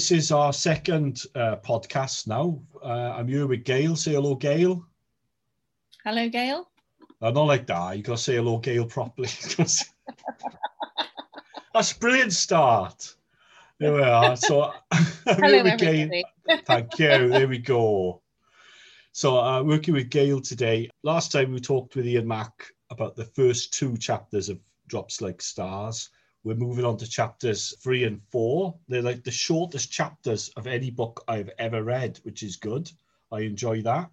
This is our second uh, podcast now. Uh, I'm here with Gail. Say hello, Gail. Hello, Gail. Uh, not like that. You got to say hello, Gail, properly. That's a brilliant start. There we are. So, Hello, everybody. Thank you. There we go. So, uh, working with Gail today. Last time we talked with Ian Mack about the first two chapters of Drops Like Stars. We're moving on to chapters three and four. They're like the shortest chapters of any book I've ever read, which is good. I enjoy that.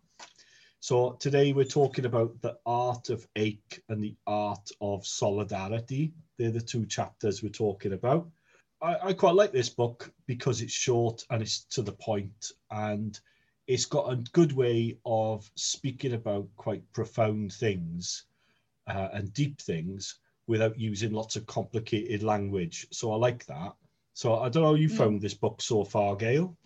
So today we're talking about the art of ache and the art of solidarity. They're the two chapters we're talking about. I, I quite like this book because it's short and it's to the point and it's got a good way of speaking about quite profound things uh, and deep things without using lots of complicated language. So I like that. So I don't know how you Mm. found this book so far, Gail.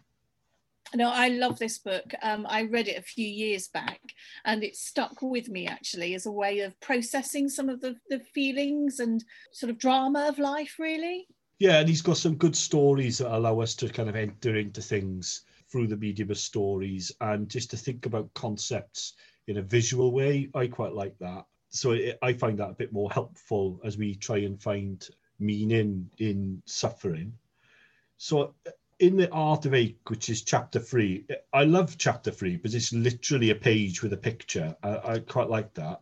No, I love this book. Um, I read it a few years back and it stuck with me actually as a way of processing some of the, the feelings and sort of drama of life, really. Yeah, and he's got some good stories that allow us to kind of enter into things through the medium of stories and just to think about concepts in a visual way. I quite like that. So it, I find that a bit more helpful as we try and find meaning in suffering. So uh, in the art of ache, which is chapter three, uh, I love chapter three because it's literally a page with a picture. I, I quite like that.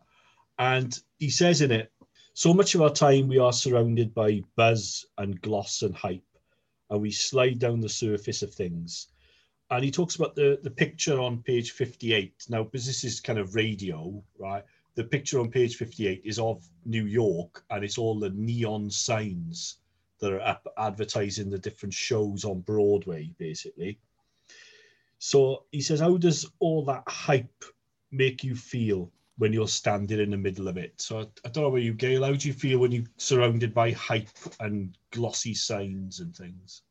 And he says in it, so much of our time we are surrounded by buzz and gloss and hype, and we slide down the surface of things. And he talks about the, the picture on page 58. Now, because this is kind of radio, right? The picture on page 58 is of New York, and it's all the neon signs that are up advertising the different shows on Broadway, basically. So he says, How does all that hype make you feel when you're standing in the middle of it? So I, I don't know about you, Gail. How do you feel when you're surrounded by hype and glossy signs and things?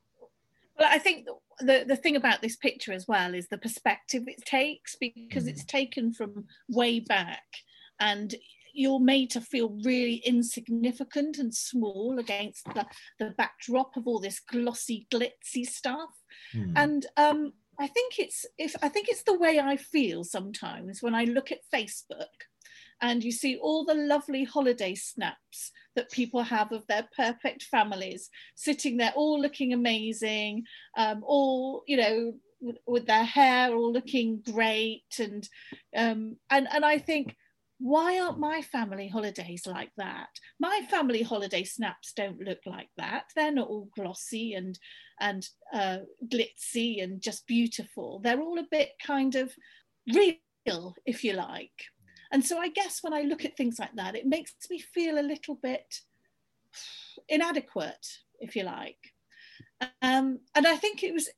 Well, I think the, the thing about this picture as well is the perspective it takes because it's mm. taken from way back and you're made to feel really insignificant and small against the, the backdrop of all this glossy, glitzy stuff. Hmm. and um, I think it's if I think it's the way I feel sometimes when I look at Facebook and you see all the lovely holiday snaps that people have of their perfect families sitting there all looking amazing um, all you know with, with their hair all looking great and um, and and I think why aren't my family holidays like that my family holiday snaps don't look like that they're not all glossy and and uh, glitzy and just beautiful. They're all a bit kind of real, if you like. And so I guess when I look at things like that, it makes me feel a little bit inadequate, if you like. Um, and I think it was,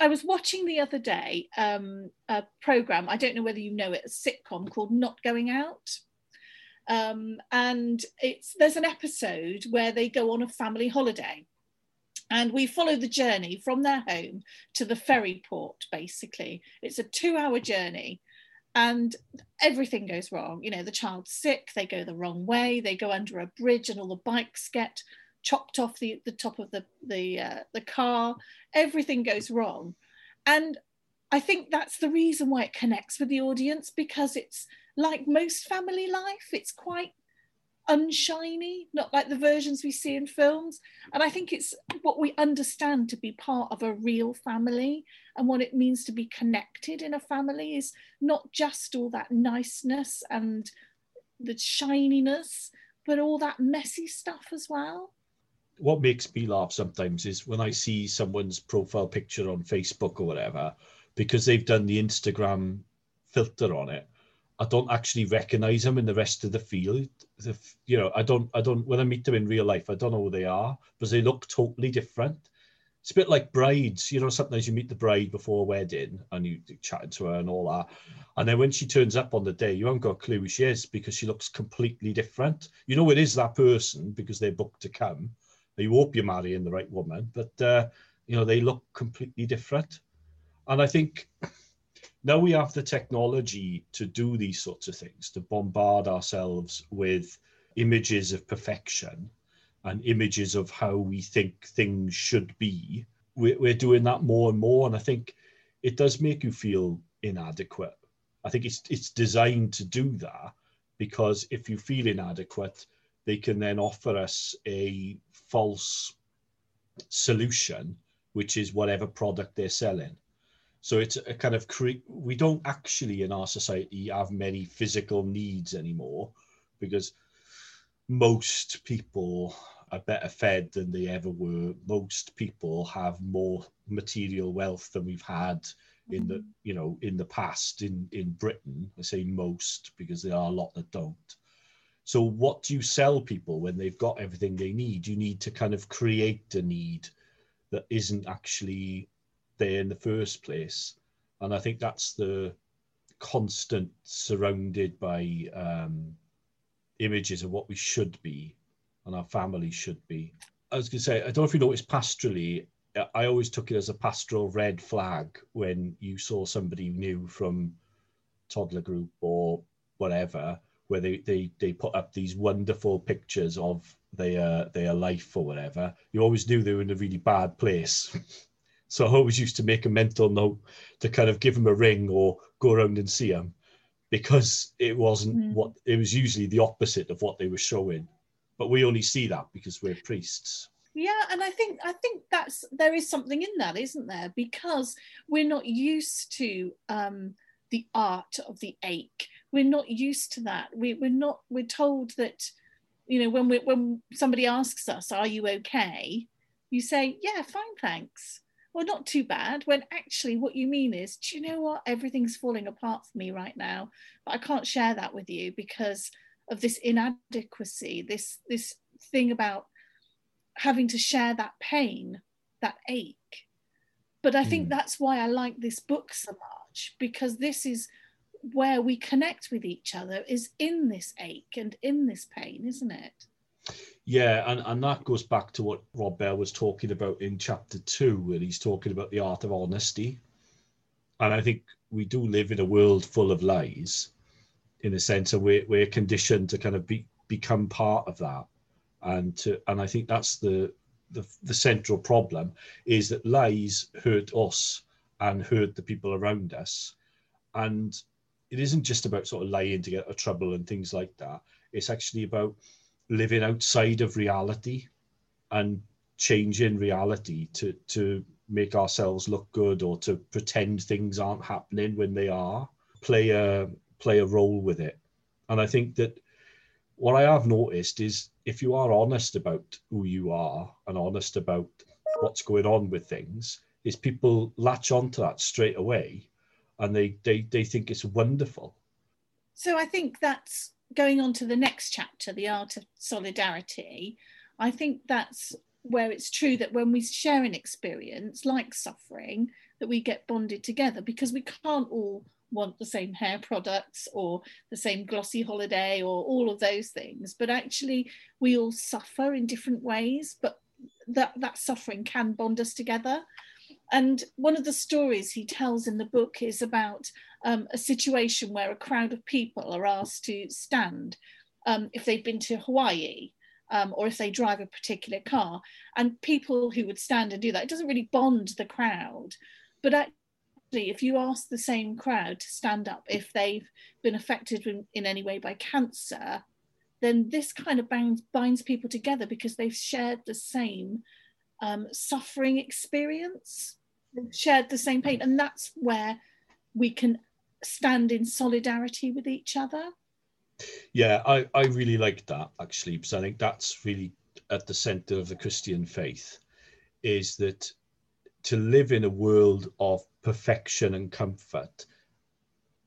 I was watching the other day um, a program, I don't know whether you know it, a sitcom called Not Going Out. Um, and it's there's an episode where they go on a family holiday. And we follow the journey from their home to the ferry port basically. It's a two hour journey and everything goes wrong. You know the child's sick they go the wrong way they go under a bridge and all the bikes get chopped off the, the top of the the uh, the car everything goes wrong and i think that's the reason why it connects with the audience because it's like most family life it's quite unshiny not like the versions we see in films and I think it's what we understand to be part of a real family and what it means to be connected in a family is not just all that niceness and the shininess, but all that messy stuff as well. What makes me laugh sometimes is when I see someone's profile picture on Facebook or whatever, because they've done the Instagram filter on it. I don't actually recognize them in the rest of the field. The, you know, I don't, I don't, when I meet them in real life, I don't know who they are because they look totally different. It's a bit like brides, you know, sometimes you meet the bride before a wedding and you chatting to her and all that. And then when she turns up on the day, you haven't got a clue who she is because she looks completely different. You know, it is that person because they're booked to come you hope you're marrying the right woman, but uh, you know they look completely different. And I think now we have the technology to do these sorts of things, to bombard ourselves with images of perfection and images of how we think things should be. we're, we're doing that more and more. And I think it does make you feel inadequate. I think it's it's designed to do that because if you feel inadequate, they can then offer us a false solution, which is whatever product they're selling. So it's a kind of cre- we don't actually in our society have many physical needs anymore because most people are better fed than they ever were. Most people have more material wealth than we've had in the mm-hmm. you know in the past in in Britain. I say most because there are a lot that don't. So what do you sell people when they've got everything they need? You need to kind of create a need that isn't actually there in the first place. And I think that's the constant surrounded by um, images of what we should be and our family should be. I was going to say, I don't know if you noticed pastorally, I always took it as a pastoral red flag when you saw somebody new from toddler group or whatever, where they, they, they put up these wonderful pictures of their their life or whatever. You always knew they were in a really bad place. so I always used to make a mental note to kind of give them a ring or go around and see them because it wasn't mm. what it was usually the opposite of what they were showing. But we only see that because we're priests yeah and i think i think that's there is something in that isn't there because we're not used to um the art of the ache we're not used to that we, we're not we're told that you know when we when somebody asks us are you okay you say yeah fine thanks well not too bad when actually what you mean is do you know what everything's falling apart for me right now but i can't share that with you because of this inadequacy this this thing about having to share that pain, that ache. But I think mm. that's why I like this book so much because this is where we connect with each other is in this ache and in this pain, isn't it? Yeah, and, and that goes back to what Rob Bell was talking about in chapter two, where he's talking about the art of honesty. And I think we do live in a world full of lies, in a sense of we're, we're conditioned to kind of be, become part of that and to, and I think that's the, the the central problem is that lies hurt us and hurt the people around us, and it isn't just about sort of lying to get out of trouble and things like that. It's actually about living outside of reality and changing reality to to make ourselves look good or to pretend things aren't happening when they are. Play a play a role with it. And i think that what I have noticed is if you are honest about who you are and honest about what's going on with things, is people latch onto that straight away and they, they, they think it's wonderful. So I think that's going on to the next chapter, the art of solidarity. I think that's where it's true that when we share an experience like suffering, that we get bonded together because we can't all want the same hair products or the same glossy holiday or all of those things but actually we all suffer in different ways but that that suffering can bond us together and one of the stories he tells in the book is about um, a situation where a crowd of people are asked to stand um, if they've been to Hawaii um, or if they drive a particular car. And people who would stand and do that, it doesn't really bond the crowd. But actually, if you ask the same crowd to stand up if they've been affected in, in any way by cancer, then this kind of binds, binds people together because they've shared the same um, suffering experience, shared the same pain. And that's where we can stand in solidarity with each other. Yeah, I, I really like that actually, because I think that's really at the center of the Christian faith is that to live in a world of perfection and comfort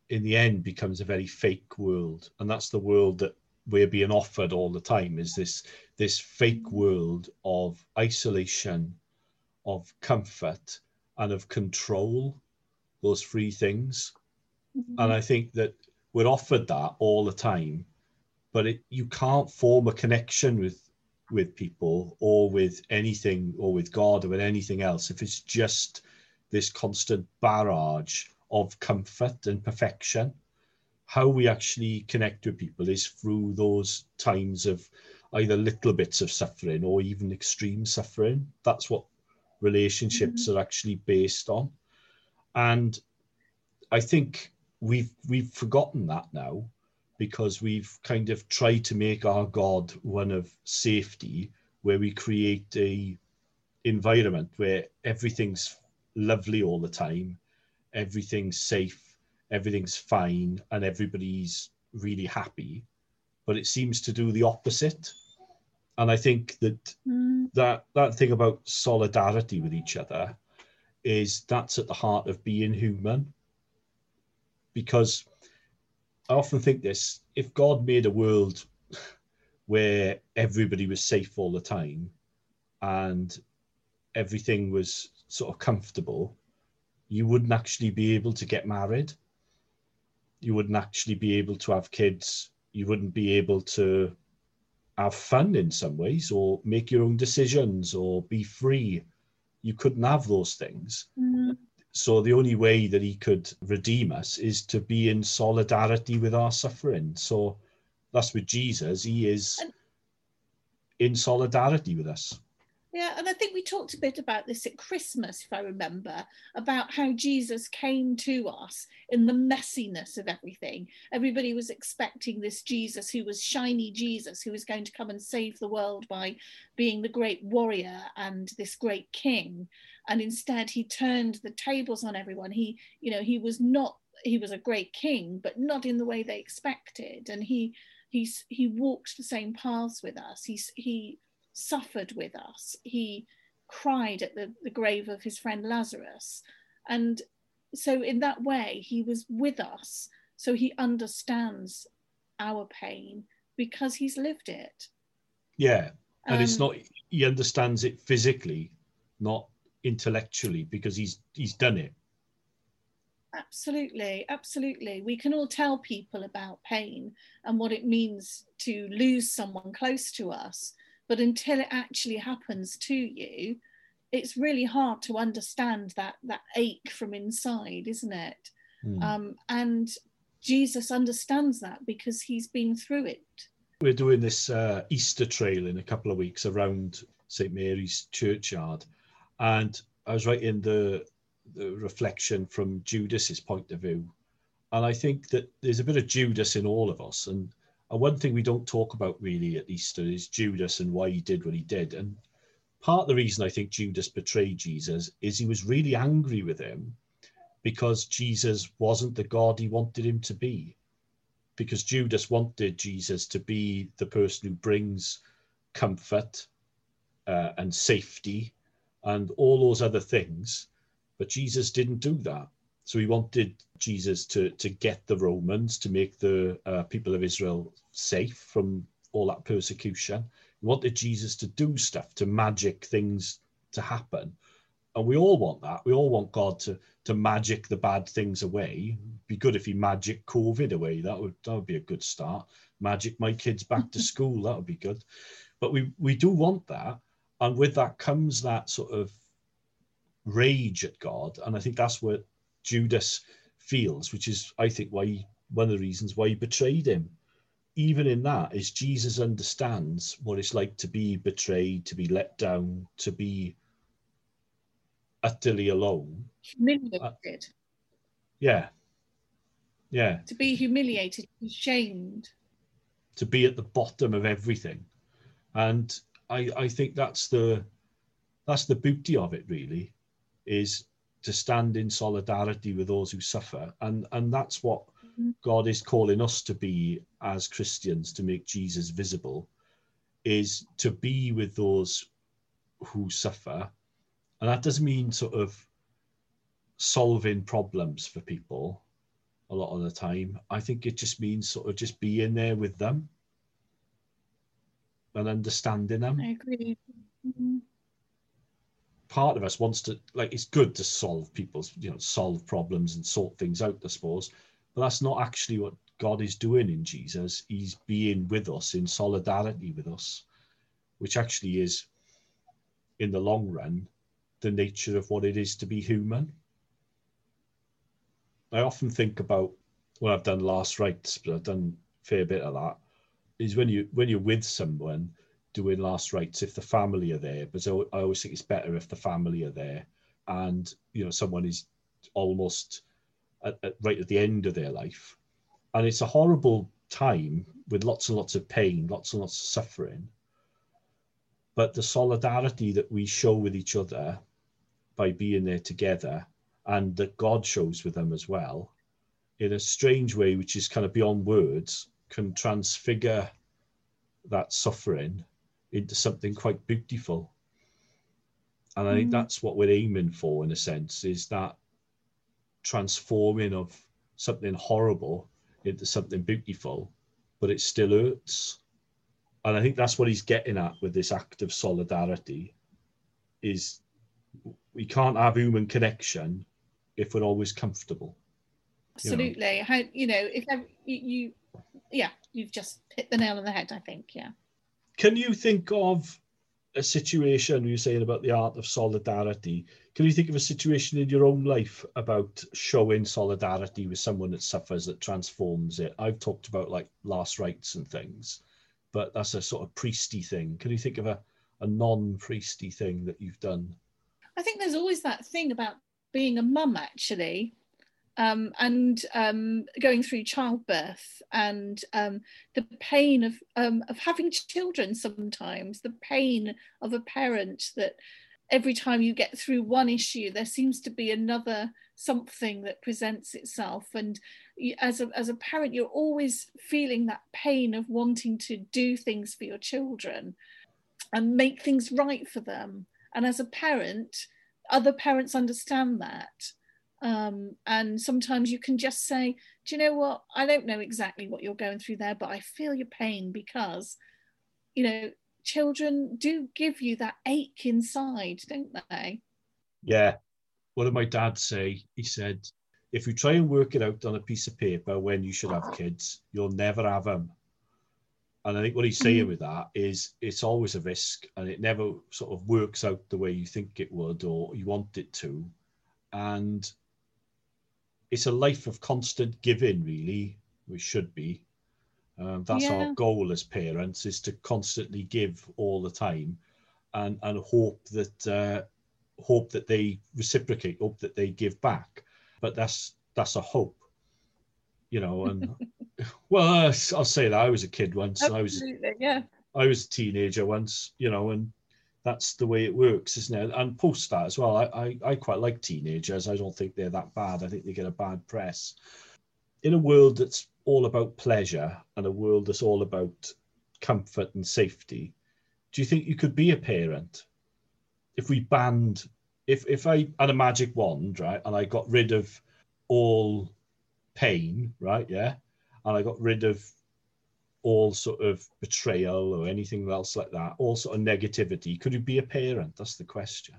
in the end becomes a very fake world and that's the world that we're being offered all the time is this this fake world of isolation of comfort and of control those three things mm-hmm. and i think that we're offered that all the time but it, you can't form a connection with with people or with anything or with God or with anything else if it's just this constant barrage of comfort and perfection. How we actually connect with people is through those times of either little bits of suffering or even extreme suffering. That's what relationships mm-hmm. are actually based on. And I think we've we've forgotten that now because we've kind of tried to make our God one of safety, where we create a environment where everything's lovely all the time, everything's safe, everything's fine, and everybody's really happy. But it seems to do the opposite. And I think that mm. that that thing about solidarity with each other is that's at the heart of being human. Because I often think this if God made a world where everybody was safe all the time and everything was sort of comfortable, you wouldn't actually be able to get married. You wouldn't actually be able to have kids. You wouldn't be able to have fun in some ways or make your own decisions or be free. You couldn't have those things. Mm-hmm. So the only way that he could redeem us is to be in solidarity with our suffering. So that's with Jesus. He is in solidarity with us. Yeah, and I think we talked a bit about this at Christmas, if I remember, about how Jesus came to us in the messiness of everything. Everybody was expecting this Jesus who was shiny Jesus, who was going to come and save the world by being the great warrior and this great king. And instead, he turned the tables on everyone. He, you know, he was not, he was a great king, but not in the way they expected. And he, he's, he walked the same paths with us. He's, he, suffered with us. He cried at the, the grave of his friend Lazarus. And so, in that way, he was with us. So, he understands our pain because he's lived it. Yeah. And um, it's not, he understands it physically, not intellectually, because he's he's done it. Absolutely, absolutely. We can all tell people about pain and what it means to lose someone close to us. But until it actually happens to you, it's really hard to understand that that ache from inside, isn't it? Mm. Um, and Jesus understands that because he's been through it. We're doing this uh, Easter trail in a couple of weeks around St Mary's churchyard, and I was writing the the reflection from Judas's point of view, and I think that there's a bit of Judas in all of us, and and one thing we don't talk about really at Easter is Judas and why he did what he did. And part of the reason I think Judas betrayed Jesus is he was really angry with him because Jesus wasn't the God he wanted him to be. Because Judas wanted Jesus to be the person who brings comfort uh, and safety and all those other things. But Jesus didn't do that. So he wanted Jesus to, to get the Romans, to make the uh, people of Israel safe from all that persecution. He wanted Jesus to do stuff, to magic things to happen. And we all want that. We all want God to, to magic the bad things away. Be good if he magic COVID away. That would that would be a good start. Magic my kids back to school. That would be good. But we, we do want that. And with that comes that sort of rage at God. And I think that's what Judas feels, which is, I think, why he, one of the reasons why he betrayed him. Even in that, is Jesus understands what it's like to be betrayed, to be let down, to be utterly alone. Humiliated. Uh, yeah. Yeah. To be humiliated, shamed. To be at the bottom of everything. And I, I think that's the that's the beauty of it really, is to stand in solidarity with those who suffer. And and that's what mm-hmm. god is calling us to be as christians to make jesus visible is to be with those who suffer. And that doesn't mean sort of solving problems for people a lot of the time. I think it just means sort of just being there with them and understanding them. I agree. Mm-hmm part of us wants to like it's good to solve people's you know solve problems and sort things out i suppose. But that's not actually what god is doing in jesus. He's being with us in solidarity with us which actually is in the long run the nature of what it is to be human. I often think about when i've done last rites but i've done a fair bit of that is when you when you're with someone doing last rites if the family are there, but I always think it's better if the family are there, and you know someone is almost at, at, right at the end of their life, and it's a horrible time with lots and lots of pain, lots and lots of suffering. But the solidarity that we show with each other by being there together, and that God shows with them as well, in a strange way, which is kind of beyond words, can transfigure that suffering into something quite beautiful. And I think mm. that's what we're aiming for, in a sense, is that transforming of something horrible into something beautiful, but it still hurts. And I think that's what he's getting at with this act of solidarity is we can't have human connection if we're always comfortable. Absolutely. You know? How you know if you, you yeah, you've just hit the nail on the head. I think yeah. Can you think of a situation you're saying about the art of solidarity? Can you think of a situation in your own life about showing solidarity with someone that suffers that transforms it? I've talked about like last rites and things, but that's a sort of priesty thing. Can you think of a, a non priesty thing that you've done? I think there's always that thing about being a mum actually um, and um, going through childbirth and um, the pain of um, of having children sometimes the pain of a parent that every time you get through one issue there seems to be another something that presents itself. And as a, as a parent you're always feeling that pain of wanting to do things for your children and make things right for them. And as a parent other parents understand that um, and sometimes you can just say, do you know what? I don't know exactly what you're going through there, but I feel your pain because, you know, children do give you that ache inside, don't they? Yeah. What did my dad say? He said, if you try and work it out on a piece of paper when you should have kids, you'll never have them. And I think what he's saying mm. with that is it's always a risk and it never sort of works out the way you think it would or you want it to. And it's a life of constant giving, really. We should be. Um, that's yeah. our goal as parents: is to constantly give all the time, and and hope that uh, hope that they reciprocate, hope that they give back. But that's that's a hope, you know. And well, I'll say that I was a kid once. Absolutely, I was yeah. I was a teenager once, you know, and that's the way it works, isn't it? And post that as well. I, I, I quite like teenagers. I don't think they're that bad. I think they get a bad press. In a world that's all about pleasure and a world that's all about comfort and safety, do you think you could be a parent if we banned if if I had a magic wand, right, and I got rid of all pain, right, yeah, and I got rid of all sort of betrayal or anything else like that, all sort of negativity? Could you be a parent? That's the question.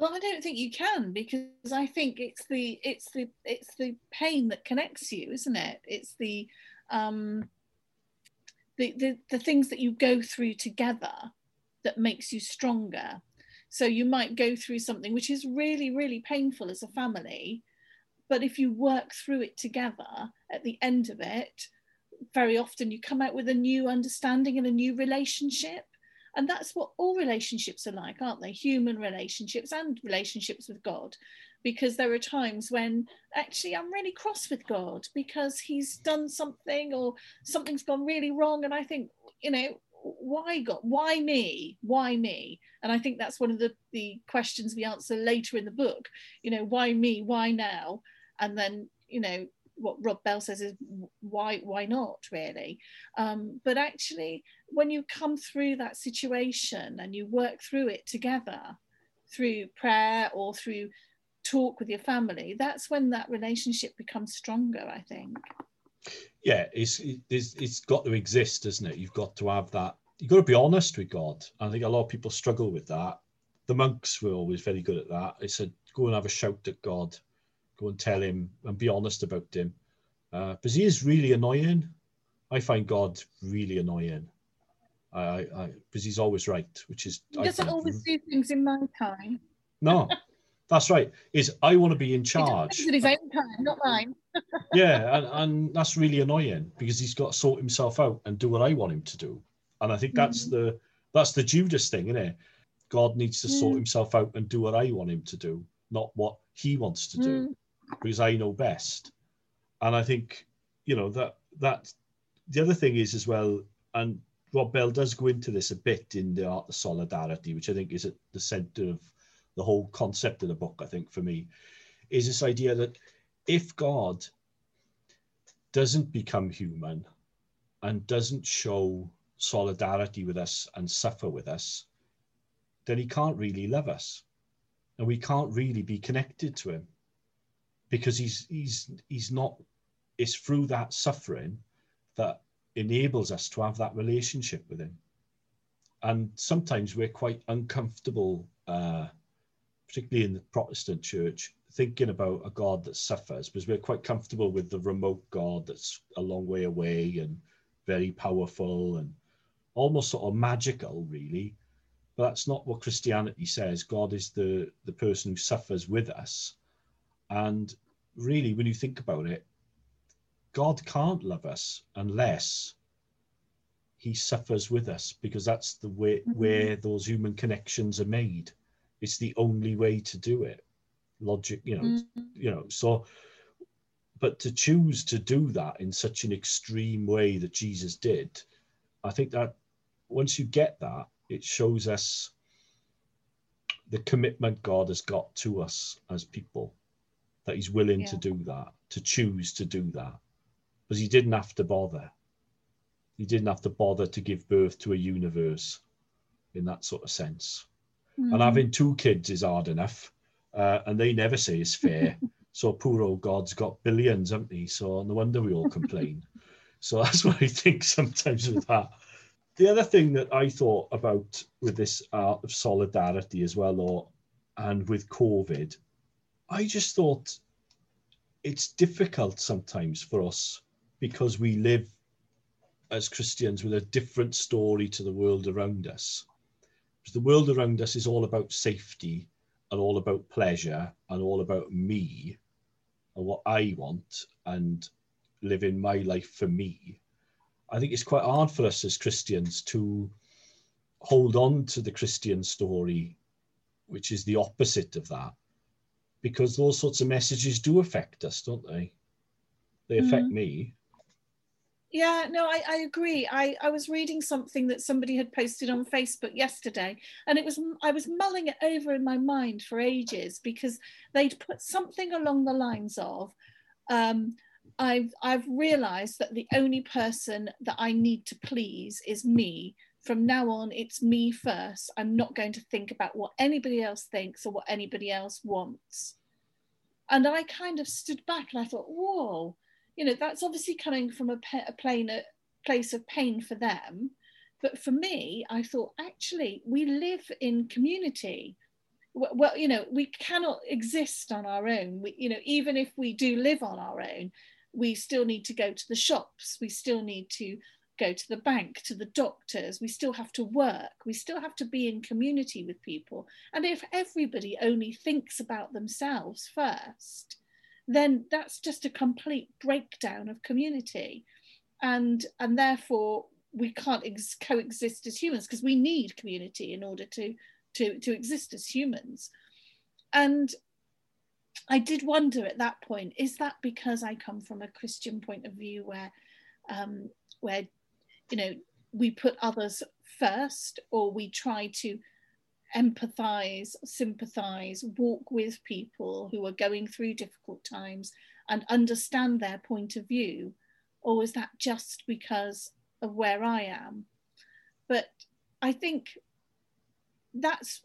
Well, I don't think you can because I think it's the it's the it's the pain that connects you, isn't it? It's the um, the, the the things that you go through together that makes you stronger. So you might go through something which is really really painful as a family, but if you work through it together at the end of it, very often you come out with a new understanding and a new relationship. And that's what all relationships are like, aren't they? Human relationships and relationships with God. Because there are times when actually I'm really cross with God because he's done something or something's gone really wrong. And I think, you know, why God? Why me? Why me? And I think that's one of the, the questions we answer later in the book. You know, why me? Why now? And then you know what Rob Bell says is why why not really? Um, but actually when you come through that situation and you work through it together through prayer or through talk with your family that's when that relationship becomes stronger I think. Yeah it's it's, it's got to exist isn't it? You've got to have that you've got to be honest with God. I think a lot of people struggle with that. The monks were always very good at that. They said go and have a shout at God go and tell him and be honest about him. Uh, because he is really annoying. I find God really annoying. I, I, because he's always right, which is. He doesn't think, always do things in my time. no, That's right. Is I want to be in charge. He his own time, not mine. yeah, and, and that's really annoying because he's got to sort himself out and do what I want him to do. And I think that's mm. the that's the Judas thing, isn't it? God needs to mm. sort himself out and do what I want him to do, not what he wants to do, mm. Because I know best. And I think, you know, that that the other thing is as well, and Rob Bell does go into this a bit in the art of solidarity, which I think is at the center of the whole concept of the book, I think, for me, is this idea that if God doesn't become human and doesn't show solidarity with us and suffer with us, then he can't really love us. And we can't really be connected to him because he's he's he's not it's through that suffering that enables us to have that relationship with him. And sometimes we're quite uncomfortable uh, particularly in the Protestant church, thinking about a God that suffers because we're quite comfortable with the remote God that's a long way away and very powerful and almost sort of magical, really. But that's not what Christianity says. God is the, the person who suffers with us. And really, when you think about it, God can't love us unless he suffers with us because that's the way mm-hmm. where those human connections are made it's the only way to do it logic you know mm-hmm. you know so but to choose to do that in such an extreme way that jesus did i think that once you get that it shows us the commitment god has got to us as people that he's willing yeah. to do that to choose to do that because he didn't have to bother he didn't have to bother to give birth to a universe in that sort of sense Mm. And having two kids is hard enough, uh, and they never say it's fair. so poor old God's got billions, haven't he? So no wonder we all complain. so that's what I think sometimes with that. The other thing that I thought about with this art of solidarity as well, or and with COVID, I just thought it's difficult sometimes for us because we live as Christians with a different story to the world around us. Because the world around us is all about safety and all about pleasure and all about me and what I want and living my life for me. I think it's quite hard for us as Christians to hold on to the Christian story, which is the opposite of that, because those sorts of messages do affect us, don't they? They affect mm-hmm. me. Yeah, no, I, I agree. I, I was reading something that somebody had posted on Facebook yesterday, and it was I was mulling it over in my mind for ages because they'd put something along the lines of, um, I've I've realised that the only person that I need to please is me. From now on, it's me first. I'm not going to think about what anybody else thinks or what anybody else wants. And I kind of stood back and I thought, whoa you know that's obviously coming from a, a plain a place of pain for them but for me i thought actually we live in community well you know we cannot exist on our own we, you know even if we do live on our own we still need to go to the shops we still need to go to the bank to the doctors we still have to work we still have to be in community with people and if everybody only thinks about themselves first then that's just a complete breakdown of community. And, and therefore, we can't ex- coexist as humans because we need community in order to, to, to exist as humans. And I did wonder at that point is that because I come from a Christian point of view where, um, where you know, we put others first or we try to empathize, sympathize, walk with people who are going through difficult times and understand their point of view? Or is that just because of where I am? But I think that's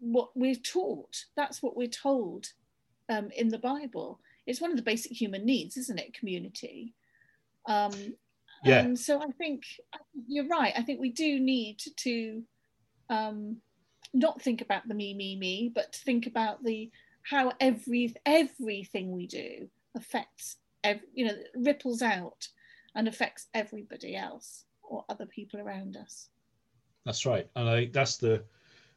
what we're taught, that's what we're told um, in the Bible. It's one of the basic human needs, isn't it? Community. Um, yeah. And so I think you're right. I think we do need to um, not think about the me, me, me, but to think about the how every everything we do affects, every, you know, ripples out and affects everybody else or other people around us. That's right, and I think that's the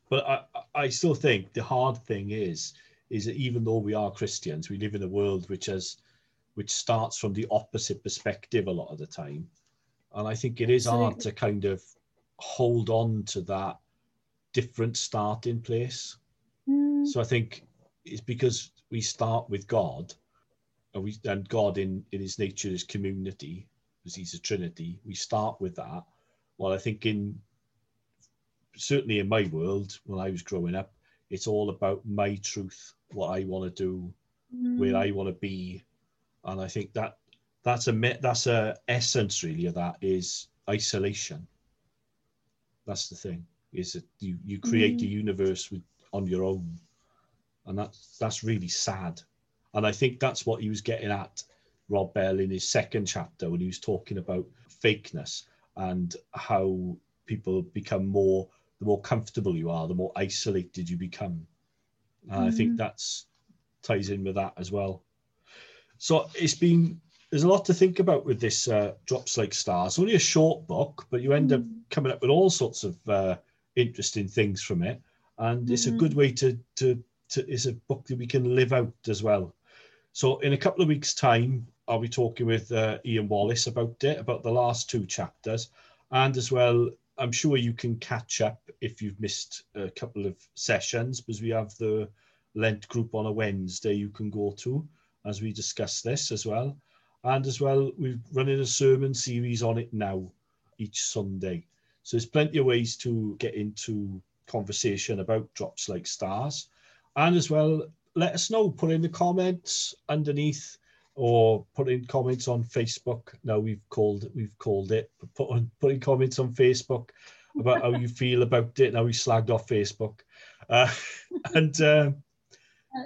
but I, I still think the hard thing is is that even though we are Christians, we live in a world which has which starts from the opposite perspective a lot of the time. And I think it is Absolutely. hard to kind of hold on to that different starting place. Mm. So I think it's because we start with God and we and God in, in his nature is community, because he's a Trinity. We start with that. Well, I think in certainly in my world, when I was growing up, it's all about my truth, what I want to do, mm. where I want to be, and I think that that's a that's a essence really of that is isolation. That's the thing is that you you create mm. a universe with on your own, and that's that's really sad, and I think that's what he was getting at, Rob Bell in his second chapter when he was talking about fakeness and how people become more the more comfortable you are, the more isolated you become. And mm. I think mm. that's ties in with that as well. So it's been there's a lot to think about with this uh, drops like stars. Only a short book, but you end mm. up coming up with all sorts of uh, interesting things from it, and mm. it's a good mm. way to to to. It's a book that we can live out as well. So in a couple of weeks' time, I'll be talking with uh, Ian Wallace about it, about the last two chapters, and as well I'm sure you can catch up if you've missed a couple of sessions because we have the Lent group on a Wednesday you can go to as we discuss this as well. And as well, we're running a sermon series on it now each Sunday. So there's plenty of ways to get into conversation about drops like stars. And as well, let us know, put in the comments underneath or put in comments on Facebook. Now we've called we've called it put on, putting comments on Facebook about how you feel about it. Now we slagged off Facebook, uh, and uh,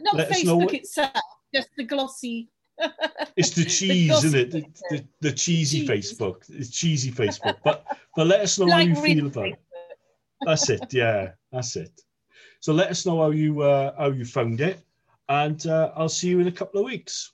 not Facebook itself, just the glossy. it's the cheese, the isn't it? The, the, the cheesy cheese. Facebook. It's cheesy Facebook. But but let us know like how you feel about it. That's it. Yeah, that's it. So let us know how you uh, how you found it, and uh, I'll see you in a couple of weeks.